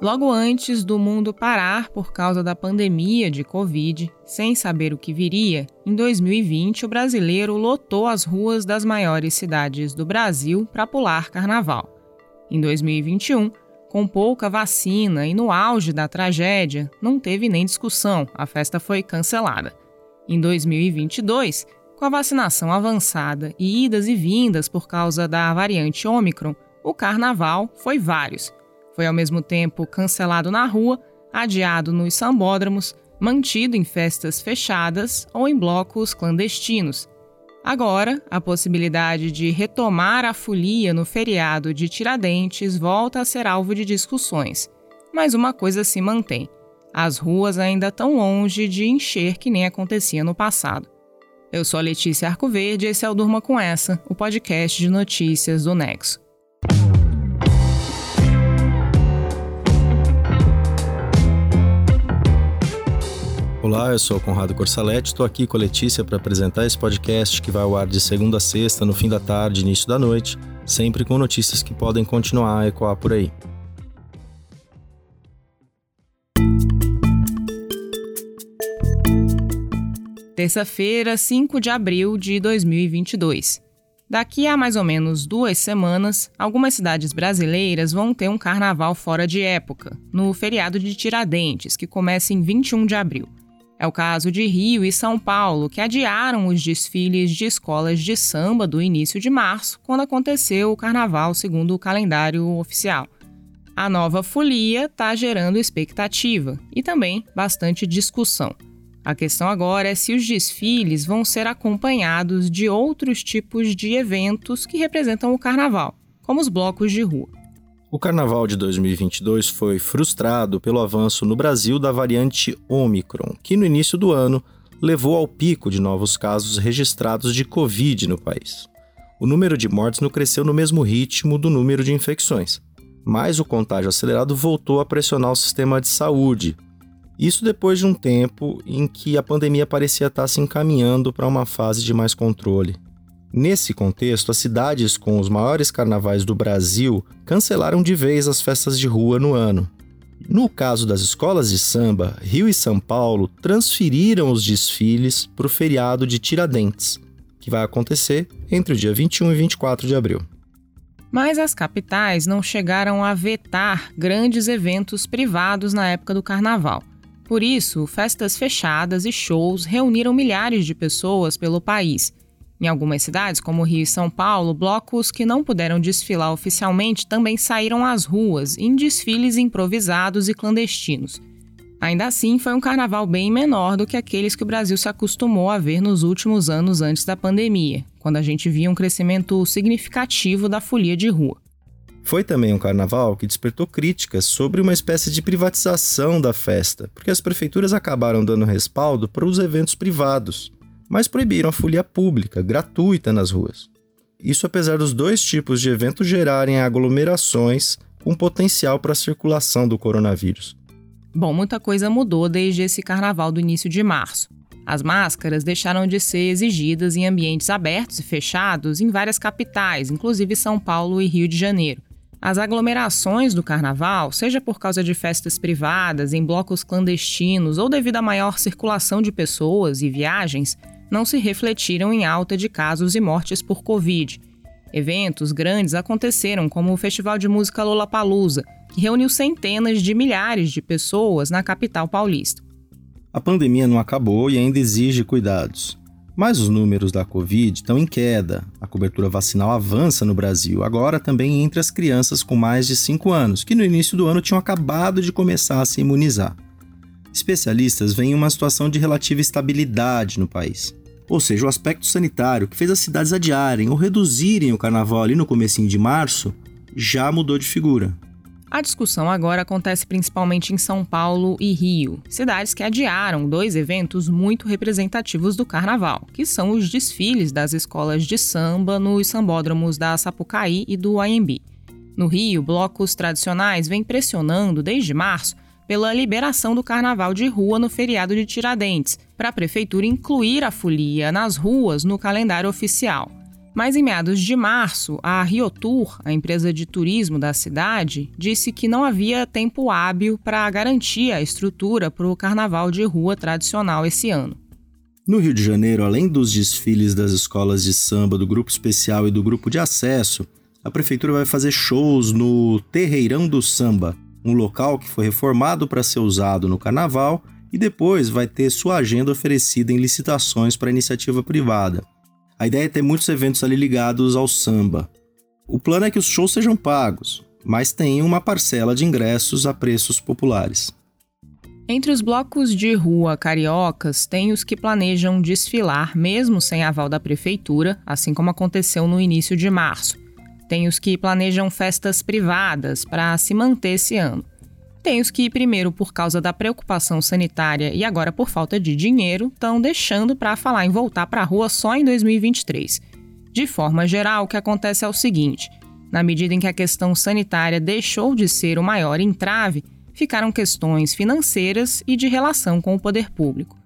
Logo antes do mundo parar por causa da pandemia de Covid, sem saber o que viria, em 2020 o brasileiro lotou as ruas das maiores cidades do Brasil para pular carnaval. Em 2021, com pouca vacina e no auge da tragédia, não teve nem discussão, a festa foi cancelada. Em 2022, com a vacinação avançada e idas e vindas por causa da variante Ômicron, o carnaval foi vários foi ao mesmo tempo cancelado na rua, adiado nos sambódromos, mantido em festas fechadas ou em blocos clandestinos. Agora, a possibilidade de retomar a folia no feriado de Tiradentes volta a ser alvo de discussões. Mas uma coisa se mantém: as ruas ainda estão longe de encher que nem acontecia no passado. Eu sou a Letícia Arcoverde e esse é o Durma com Essa, o podcast de notícias do Nexo. Olá, eu sou o Conrado Corsaletti, estou aqui com a Letícia para apresentar esse podcast que vai ao ar de segunda a sexta, no fim da tarde, início da noite, sempre com notícias que podem continuar a ecoar por aí. Terça-feira, 5 de abril de 2022. Daqui a mais ou menos duas semanas, algumas cidades brasileiras vão ter um carnaval fora de época, no feriado de Tiradentes, que começa em 21 de abril. É o caso de Rio e São Paulo, que adiaram os desfiles de escolas de samba do início de março, quando aconteceu o carnaval segundo o calendário oficial. A nova folia está gerando expectativa e também bastante discussão. A questão agora é se os desfiles vão ser acompanhados de outros tipos de eventos que representam o carnaval, como os blocos de rua. O carnaval de 2022 foi frustrado pelo avanço no Brasil da variante Omicron, que no início do ano levou ao pico de novos casos registrados de Covid no país. O número de mortes não cresceu no mesmo ritmo do número de infecções, mas o contágio acelerado voltou a pressionar o sistema de saúde. Isso depois de um tempo em que a pandemia parecia estar se encaminhando para uma fase de mais controle. Nesse contexto, as cidades com os maiores carnavais do Brasil cancelaram de vez as festas de rua no ano. No caso das escolas de samba, Rio e São Paulo transferiram os desfiles para o feriado de Tiradentes, que vai acontecer entre o dia 21 e 24 de abril. Mas as capitais não chegaram a vetar grandes eventos privados na época do carnaval. Por isso, festas fechadas e shows reuniram milhares de pessoas pelo país em algumas cidades, como Rio e São Paulo, blocos que não puderam desfilar oficialmente também saíram às ruas em desfiles improvisados e clandestinos. Ainda assim, foi um carnaval bem menor do que aqueles que o Brasil se acostumou a ver nos últimos anos antes da pandemia, quando a gente via um crescimento significativo da folia de rua. Foi também um carnaval que despertou críticas sobre uma espécie de privatização da festa, porque as prefeituras acabaram dando respaldo para os eventos privados mas proibiram a folia pública, gratuita nas ruas. Isso apesar dos dois tipos de eventos gerarem aglomerações com potencial para a circulação do coronavírus. Bom, muita coisa mudou desde esse carnaval do início de março. As máscaras deixaram de ser exigidas em ambientes abertos e fechados em várias capitais, inclusive São Paulo e Rio de Janeiro. As aglomerações do carnaval, seja por causa de festas privadas, em blocos clandestinos ou devido à maior circulação de pessoas e viagens, não se refletiram em alta de casos e mortes por Covid. Eventos grandes aconteceram, como o Festival de Música Lollapalooza, que reuniu centenas de milhares de pessoas na capital paulista. A pandemia não acabou e ainda exige cuidados. Mas os números da Covid estão em queda. A cobertura vacinal avança no Brasil, agora também entre as crianças com mais de 5 anos, que no início do ano tinham acabado de começar a se imunizar. Especialistas veem uma situação de relativa estabilidade no país. Ou seja, o aspecto sanitário que fez as cidades adiarem ou reduzirem o carnaval ali no comecinho de março já mudou de figura. A discussão agora acontece principalmente em São Paulo e Rio, cidades que adiaram dois eventos muito representativos do carnaval, que são os desfiles das escolas de samba nos sambódromos da Sapucaí e do AMB. No Rio, blocos tradicionais vêm pressionando desde março pela liberação do carnaval de rua no feriado de Tiradentes, para a prefeitura incluir a folia nas ruas no calendário oficial. Mas em meados de março, a Riotour, a empresa de turismo da cidade, disse que não havia tempo hábil para garantir a estrutura para o carnaval de rua tradicional esse ano. No Rio de Janeiro, além dos desfiles das escolas de samba, do grupo especial e do grupo de acesso, a prefeitura vai fazer shows no Terreirão do Samba, um local que foi reformado para ser usado no carnaval e depois vai ter sua agenda oferecida em licitações para iniciativa privada. A ideia é ter muitos eventos ali ligados ao samba. O plano é que os shows sejam pagos, mas tem uma parcela de ingressos a preços populares. Entre os blocos de rua cariocas, tem os que planejam desfilar mesmo sem aval da prefeitura, assim como aconteceu no início de março. Tem os que planejam festas privadas para se manter esse ano. Tem os que, primeiro por causa da preocupação sanitária e agora por falta de dinheiro, estão deixando para falar em voltar para a rua só em 2023. De forma geral, o que acontece é o seguinte: na medida em que a questão sanitária deixou de ser o maior entrave, ficaram questões financeiras e de relação com o poder público.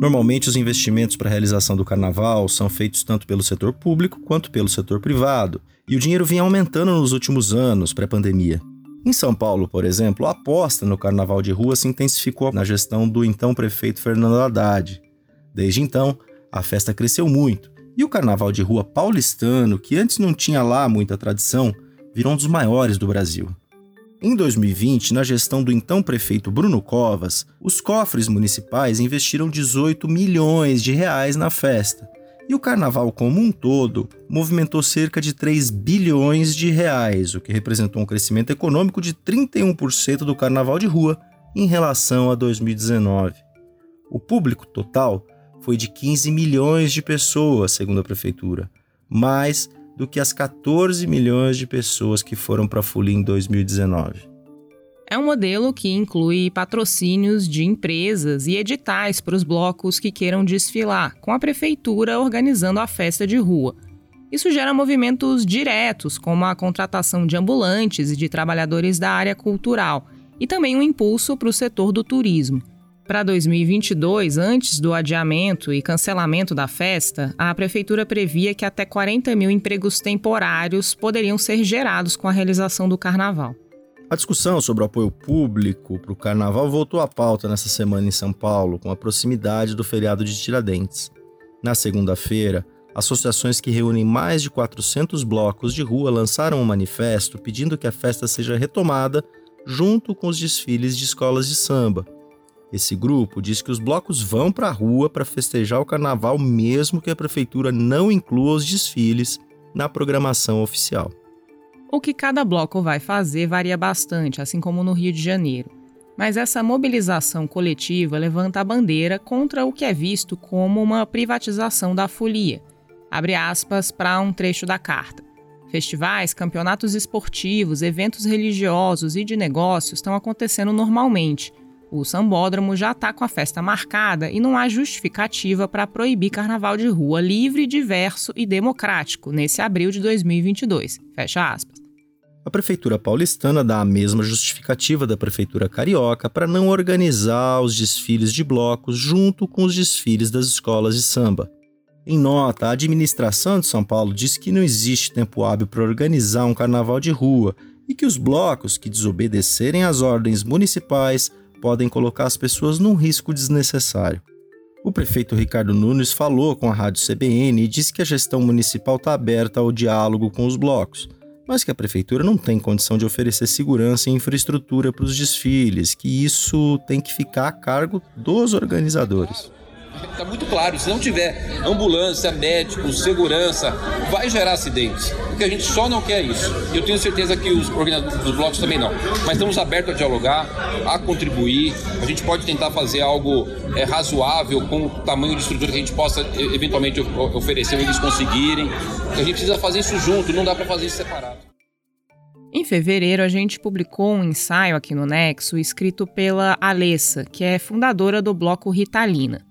Normalmente, os investimentos para a realização do carnaval são feitos tanto pelo setor público quanto pelo setor privado, e o dinheiro vinha aumentando nos últimos anos, pré-pandemia. Em São Paulo, por exemplo, a aposta no carnaval de rua se intensificou na gestão do então prefeito Fernando Haddad. Desde então, a festa cresceu muito, e o carnaval de rua paulistano, que antes não tinha lá muita tradição, virou um dos maiores do Brasil. Em 2020, na gestão do então prefeito Bruno Covas, os cofres municipais investiram 18 milhões de reais na festa. E o carnaval como um todo movimentou cerca de 3 bilhões de reais, o que representou um crescimento econômico de 31% do carnaval de rua em relação a 2019. O público total foi de 15 milhões de pessoas, segundo a prefeitura, mais do que as 14 milhões de pessoas que foram para a Folia em 2019. É um modelo que inclui patrocínios de empresas e editais para os blocos que queiram desfilar, com a prefeitura organizando a festa de rua. Isso gera movimentos diretos, como a contratação de ambulantes e de trabalhadores da área cultural, e também um impulso para o setor do turismo. Para 2022, antes do adiamento e cancelamento da festa, a prefeitura previa que até 40 mil empregos temporários poderiam ser gerados com a realização do carnaval. A discussão sobre o apoio público para o carnaval voltou à pauta nessa semana em São Paulo, com a proximidade do feriado de Tiradentes. Na segunda-feira, associações que reúnem mais de 400 blocos de rua lançaram um manifesto pedindo que a festa seja retomada junto com os desfiles de escolas de samba esse grupo diz que os blocos vão para a rua para festejar o carnaval, mesmo que a prefeitura não inclua os desfiles na programação oficial. O que cada bloco vai fazer varia bastante, assim como no Rio de Janeiro. Mas essa mobilização coletiva levanta a bandeira contra o que é visto como uma privatização da folia. Abre aspas para um trecho da carta. Festivais, campeonatos esportivos, eventos religiosos e de negócios estão acontecendo normalmente o sambódromo já está com a festa marcada e não há justificativa para proibir carnaval de rua livre, diverso e democrático nesse abril de 2022. Fecha aspas. A prefeitura paulistana dá a mesma justificativa da prefeitura carioca para não organizar os desfiles de blocos junto com os desfiles das escolas de samba. Em nota, a administração de São Paulo diz que não existe tempo hábil para organizar um carnaval de rua e que os blocos que desobedecerem às ordens municipais podem colocar as pessoas num risco desnecessário. O prefeito Ricardo Nunes falou com a rádio CBN e disse que a gestão municipal está aberta ao diálogo com os blocos, mas que a prefeitura não tem condição de oferecer segurança e infraestrutura para os desfiles, que isso tem que ficar a cargo dos organizadores. Está muito claro, se não tiver ambulância, médico, segurança, vai gerar acidentes. Porque a gente só não quer isso. Eu tenho certeza que os organizadores dos blocos também não. Mas estamos abertos a dialogar, a contribuir. A gente pode tentar fazer algo é, razoável com o tamanho de estrutura que a gente possa eventualmente oferecer eles conseguirem. A gente precisa fazer isso junto, não dá para fazer isso separado. Em fevereiro, a gente publicou um ensaio aqui no Nexo escrito pela Alessa, que é fundadora do bloco Ritalina.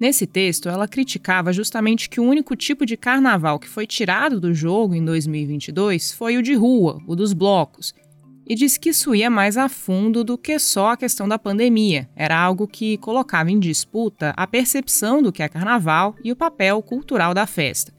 Nesse texto, ela criticava justamente que o único tipo de carnaval que foi tirado do jogo em 2022 foi o de rua, o dos blocos. e disse que isso ia mais a fundo do que só a questão da pandemia. Era algo que colocava em disputa a percepção do que é carnaval e o papel cultural da festa.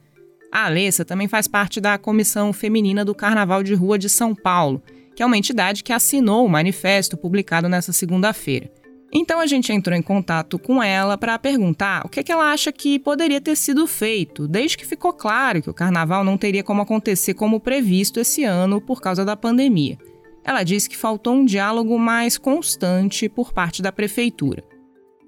A Alessa também faz parte da Comissão Feminina do Carnaval de Rua de São Paulo, que é uma entidade que assinou o manifesto publicado nessa segunda-feira. Então a gente entrou em contato com ela para perguntar o que, é que ela acha que poderia ter sido feito, desde que ficou claro que o carnaval não teria como acontecer como previsto esse ano por causa da pandemia. Ela disse que faltou um diálogo mais constante por parte da prefeitura.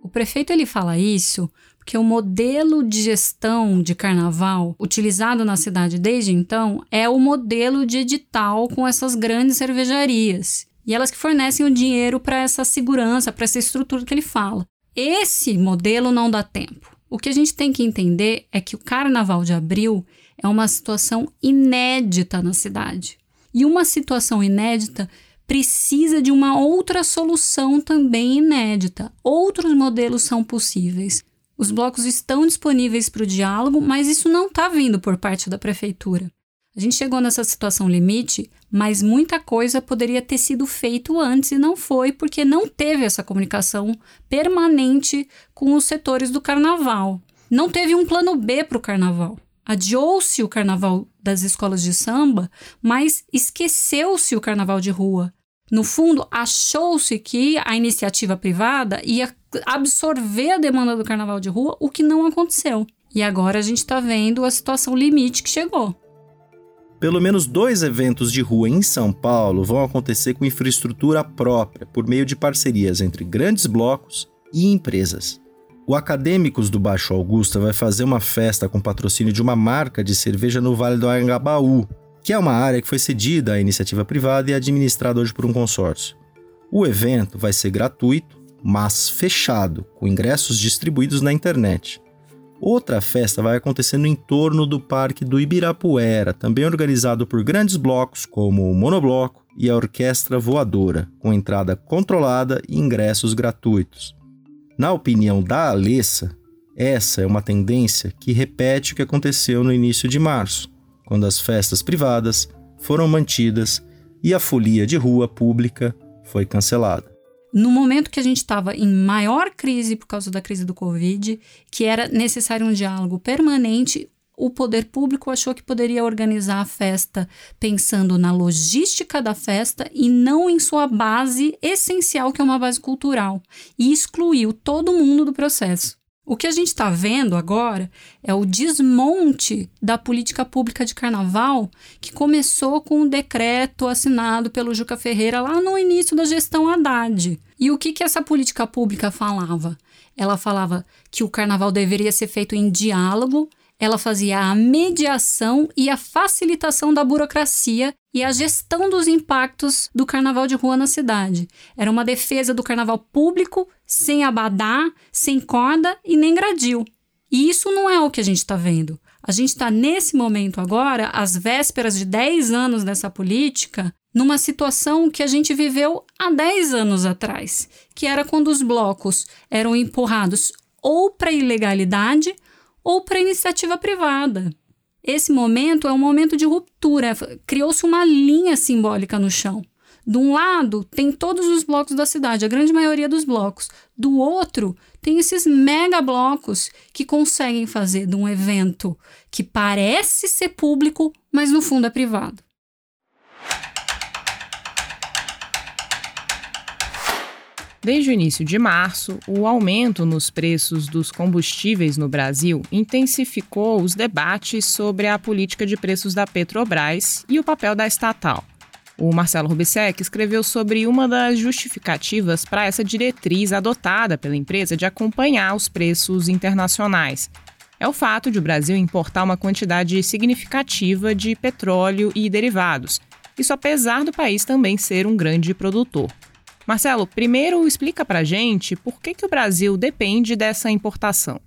O prefeito ele fala isso porque o modelo de gestão de carnaval utilizado na cidade desde então é o modelo de edital com essas grandes cervejarias. E elas que fornecem o dinheiro para essa segurança, para essa estrutura que ele fala. Esse modelo não dá tempo. O que a gente tem que entender é que o carnaval de abril é uma situação inédita na cidade. E uma situação inédita precisa de uma outra solução também inédita. Outros modelos são possíveis. Os blocos estão disponíveis para o diálogo, mas isso não está vindo por parte da prefeitura. A gente chegou nessa situação limite, mas muita coisa poderia ter sido feito antes e não foi porque não teve essa comunicação permanente com os setores do carnaval. Não teve um plano B para o carnaval. Adiou-se o carnaval das escolas de samba, mas esqueceu-se o carnaval de rua. No fundo, achou-se que a iniciativa privada ia absorver a demanda do carnaval de rua, o que não aconteceu. E agora a gente está vendo a situação limite que chegou. Pelo menos dois eventos de rua em São Paulo vão acontecer com infraestrutura própria, por meio de parcerias entre grandes blocos e empresas. O Acadêmicos do Baixo Augusta vai fazer uma festa com patrocínio de uma marca de cerveja no Vale do Anhangabaú, que é uma área que foi cedida à iniciativa privada e administrada hoje por um consórcio. O evento vai ser gratuito, mas fechado, com ingressos distribuídos na internet. Outra festa vai acontecer no entorno do Parque do Ibirapuera, também organizado por grandes blocos como o Monobloco e a Orquestra Voadora, com entrada controlada e ingressos gratuitos. Na opinião da Alessa, essa é uma tendência que repete o que aconteceu no início de março quando as festas privadas foram mantidas e a folia de rua pública foi cancelada. No momento que a gente estava em maior crise por causa da crise do Covid, que era necessário um diálogo permanente, o poder público achou que poderia organizar a festa pensando na logística da festa e não em sua base essencial, que é uma base cultural, e excluiu todo mundo do processo. O que a gente está vendo agora é o desmonte da política pública de carnaval que começou com um decreto assinado pelo Juca Ferreira lá no início da gestão Haddad. E o que, que essa política pública falava? Ela falava que o carnaval deveria ser feito em diálogo ela fazia a mediação e a facilitação da burocracia e a gestão dos impactos do carnaval de rua na cidade. Era uma defesa do carnaval público, sem abadá, sem corda e nem gradil. E isso não é o que a gente está vendo. A gente está nesse momento agora, às vésperas de 10 anos dessa política, numa situação que a gente viveu há 10 anos atrás, que era quando os blocos eram empurrados ou para a ilegalidade ou para iniciativa privada. Esse momento é um momento de ruptura, criou-se uma linha simbólica no chão. De um lado, tem todos os blocos da cidade, a grande maioria dos blocos. Do outro, tem esses mega blocos que conseguem fazer de um evento que parece ser público, mas no fundo é privado. Desde o início de março, o aumento nos preços dos combustíveis no Brasil intensificou os debates sobre a política de preços da Petrobras e o papel da estatal. O Marcelo Rubissec escreveu sobre uma das justificativas para essa diretriz adotada pela empresa de acompanhar os preços internacionais. É o fato de o Brasil importar uma quantidade significativa de petróleo e derivados, isso apesar do país também ser um grande produtor. Marcelo, primeiro explica para gente por que, que o Brasil depende dessa importação.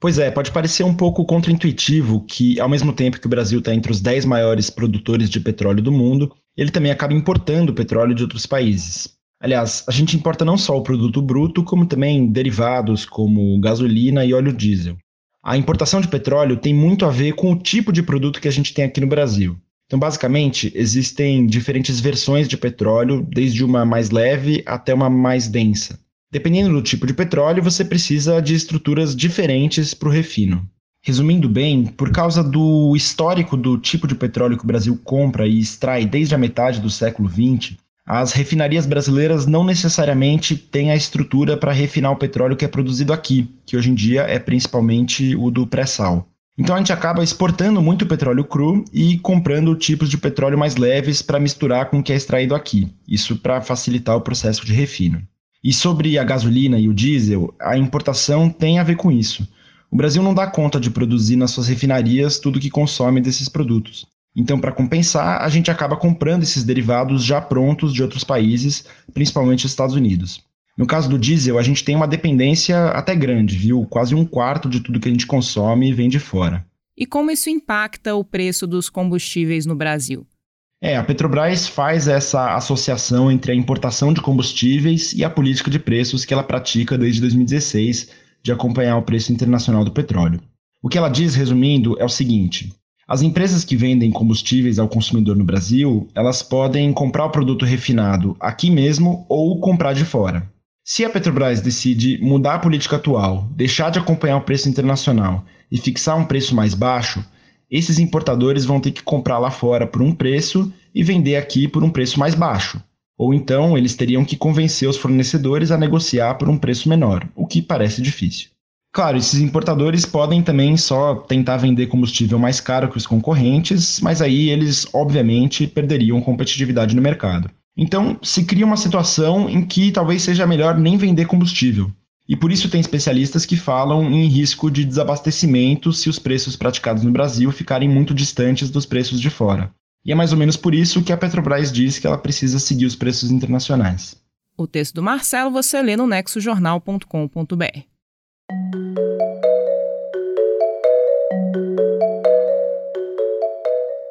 Pois é, pode parecer um pouco contraintuitivo que, ao mesmo tempo que o Brasil está entre os 10 maiores produtores de petróleo do mundo, ele também acaba importando petróleo de outros países. Aliás, a gente importa não só o produto bruto, como também derivados como gasolina e óleo diesel. A importação de petróleo tem muito a ver com o tipo de produto que a gente tem aqui no Brasil. Então, basicamente, existem diferentes versões de petróleo, desde uma mais leve até uma mais densa. Dependendo do tipo de petróleo, você precisa de estruturas diferentes para o refino. Resumindo bem, por causa do histórico do tipo de petróleo que o Brasil compra e extrai desde a metade do século XX, as refinarias brasileiras não necessariamente têm a estrutura para refinar o petróleo que é produzido aqui, que hoje em dia é principalmente o do pré-sal. Então a gente acaba exportando muito petróleo cru e comprando tipos de petróleo mais leves para misturar com o que é extraído aqui. Isso para facilitar o processo de refino. E sobre a gasolina e o diesel, a importação tem a ver com isso. O Brasil não dá conta de produzir nas suas refinarias tudo que consome desses produtos. Então, para compensar, a gente acaba comprando esses derivados já prontos de outros países, principalmente os Estados Unidos. No caso do diesel, a gente tem uma dependência até grande, viu? Quase um quarto de tudo que a gente consome vem de fora. E como isso impacta o preço dos combustíveis no Brasil? É, a Petrobras faz essa associação entre a importação de combustíveis e a política de preços que ela pratica desde 2016 de acompanhar o preço internacional do petróleo. O que ela diz, resumindo, é o seguinte: as empresas que vendem combustíveis ao consumidor no Brasil, elas podem comprar o produto refinado aqui mesmo ou comprar de fora. Se a Petrobras decide mudar a política atual, deixar de acompanhar o preço internacional e fixar um preço mais baixo, esses importadores vão ter que comprar lá fora por um preço e vender aqui por um preço mais baixo. Ou então eles teriam que convencer os fornecedores a negociar por um preço menor, o que parece difícil. Claro, esses importadores podem também só tentar vender combustível mais caro que os concorrentes, mas aí eles, obviamente, perderiam competitividade no mercado. Então, se cria uma situação em que talvez seja melhor nem vender combustível. E por isso tem especialistas que falam em risco de desabastecimento se os preços praticados no Brasil ficarem muito distantes dos preços de fora. E é mais ou menos por isso que a Petrobras diz que ela precisa seguir os preços internacionais. O texto do Marcelo você lê no nexojornal.com.br.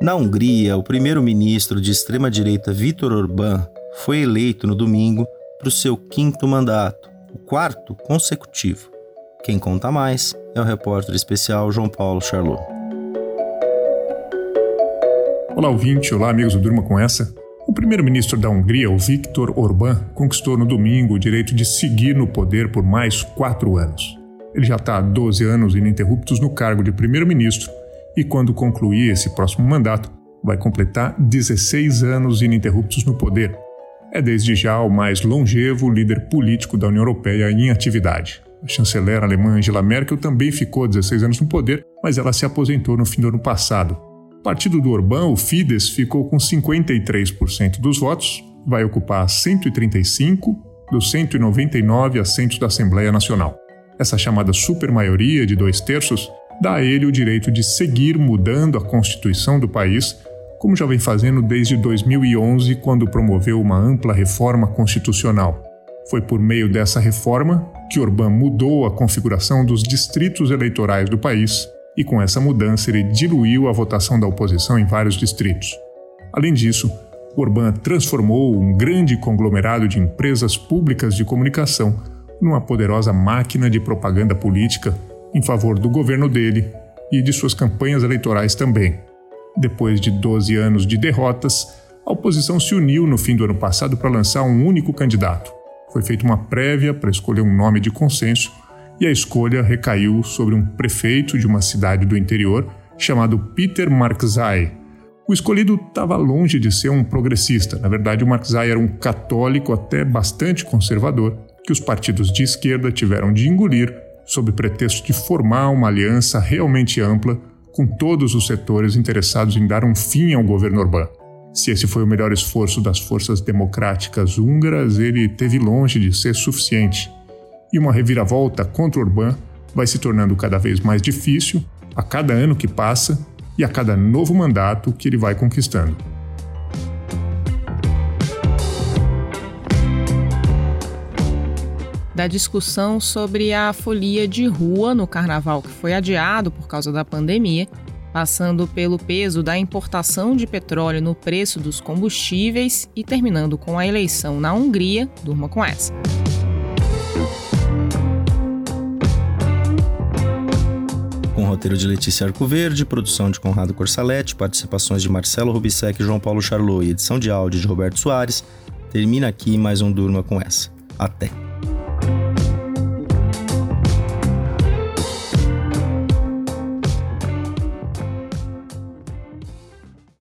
Na Hungria, o primeiro-ministro de extrema-direita Viktor Orbán foi eleito no domingo para o seu quinto mandato, o quarto consecutivo. Quem conta mais é o repórter especial João Paulo Charlot. Olá, ouvinte. Olá, amigos do Durma com Essa. O primeiro-ministro da Hungria, o Viktor Orbán, conquistou no domingo o direito de seguir no poder por mais quatro anos. Ele já está há 12 anos ininterruptos no cargo de primeiro-ministro e, quando concluir esse próximo mandato, vai completar 16 anos ininterruptos no poder. É desde já o mais longevo líder político da União Europeia em atividade. A chanceler alemã Angela Merkel também ficou 16 anos no poder, mas ela se aposentou no fim do ano passado. O partido do Orbán, o Fidesz, ficou com 53% dos votos, vai ocupar 135 dos 199 assentos da Assembleia Nacional. Essa chamada supermaioria de dois terços dá a ele o direito de seguir mudando a Constituição do país, como já vem fazendo desde 2011, quando promoveu uma ampla reforma constitucional. Foi por meio dessa reforma que Orbán mudou a configuração dos distritos eleitorais do país e, com essa mudança, ele diluiu a votação da oposição em vários distritos. Além disso, Orbán transformou um grande conglomerado de empresas públicas de comunicação numa poderosa máquina de propaganda política em favor do governo dele e de suas campanhas eleitorais também. Depois de 12 anos de derrotas, a oposição se uniu no fim do ano passado para lançar um único candidato. Foi feita uma prévia para escolher um nome de consenso e a escolha recaiu sobre um prefeito de uma cidade do interior chamado Peter Marczai. O escolhido estava longe de ser um progressista. Na verdade, o Marczai era um católico até bastante conservador que os partidos de esquerda tiveram de engolir sob pretexto de formar uma aliança realmente ampla com todos os setores interessados em dar um fim ao governo Orbán. Se esse foi o melhor esforço das forças democráticas húngaras, ele teve longe de ser suficiente. E uma reviravolta contra Orbán vai se tornando cada vez mais difícil a cada ano que passa e a cada novo mandato que ele vai conquistando. Da discussão sobre a folia de rua no carnaval que foi adiado por causa da pandemia, passando pelo peso da importação de petróleo no preço dos combustíveis e terminando com a eleição na Hungria. Durma com essa. Com roteiro de Letícia Arcoverde, produção de Conrado Corsaletti, participações de Marcelo Rubissec João Paulo Charlot e edição de áudio de Roberto Soares. Termina aqui mais um Durma com essa. Até!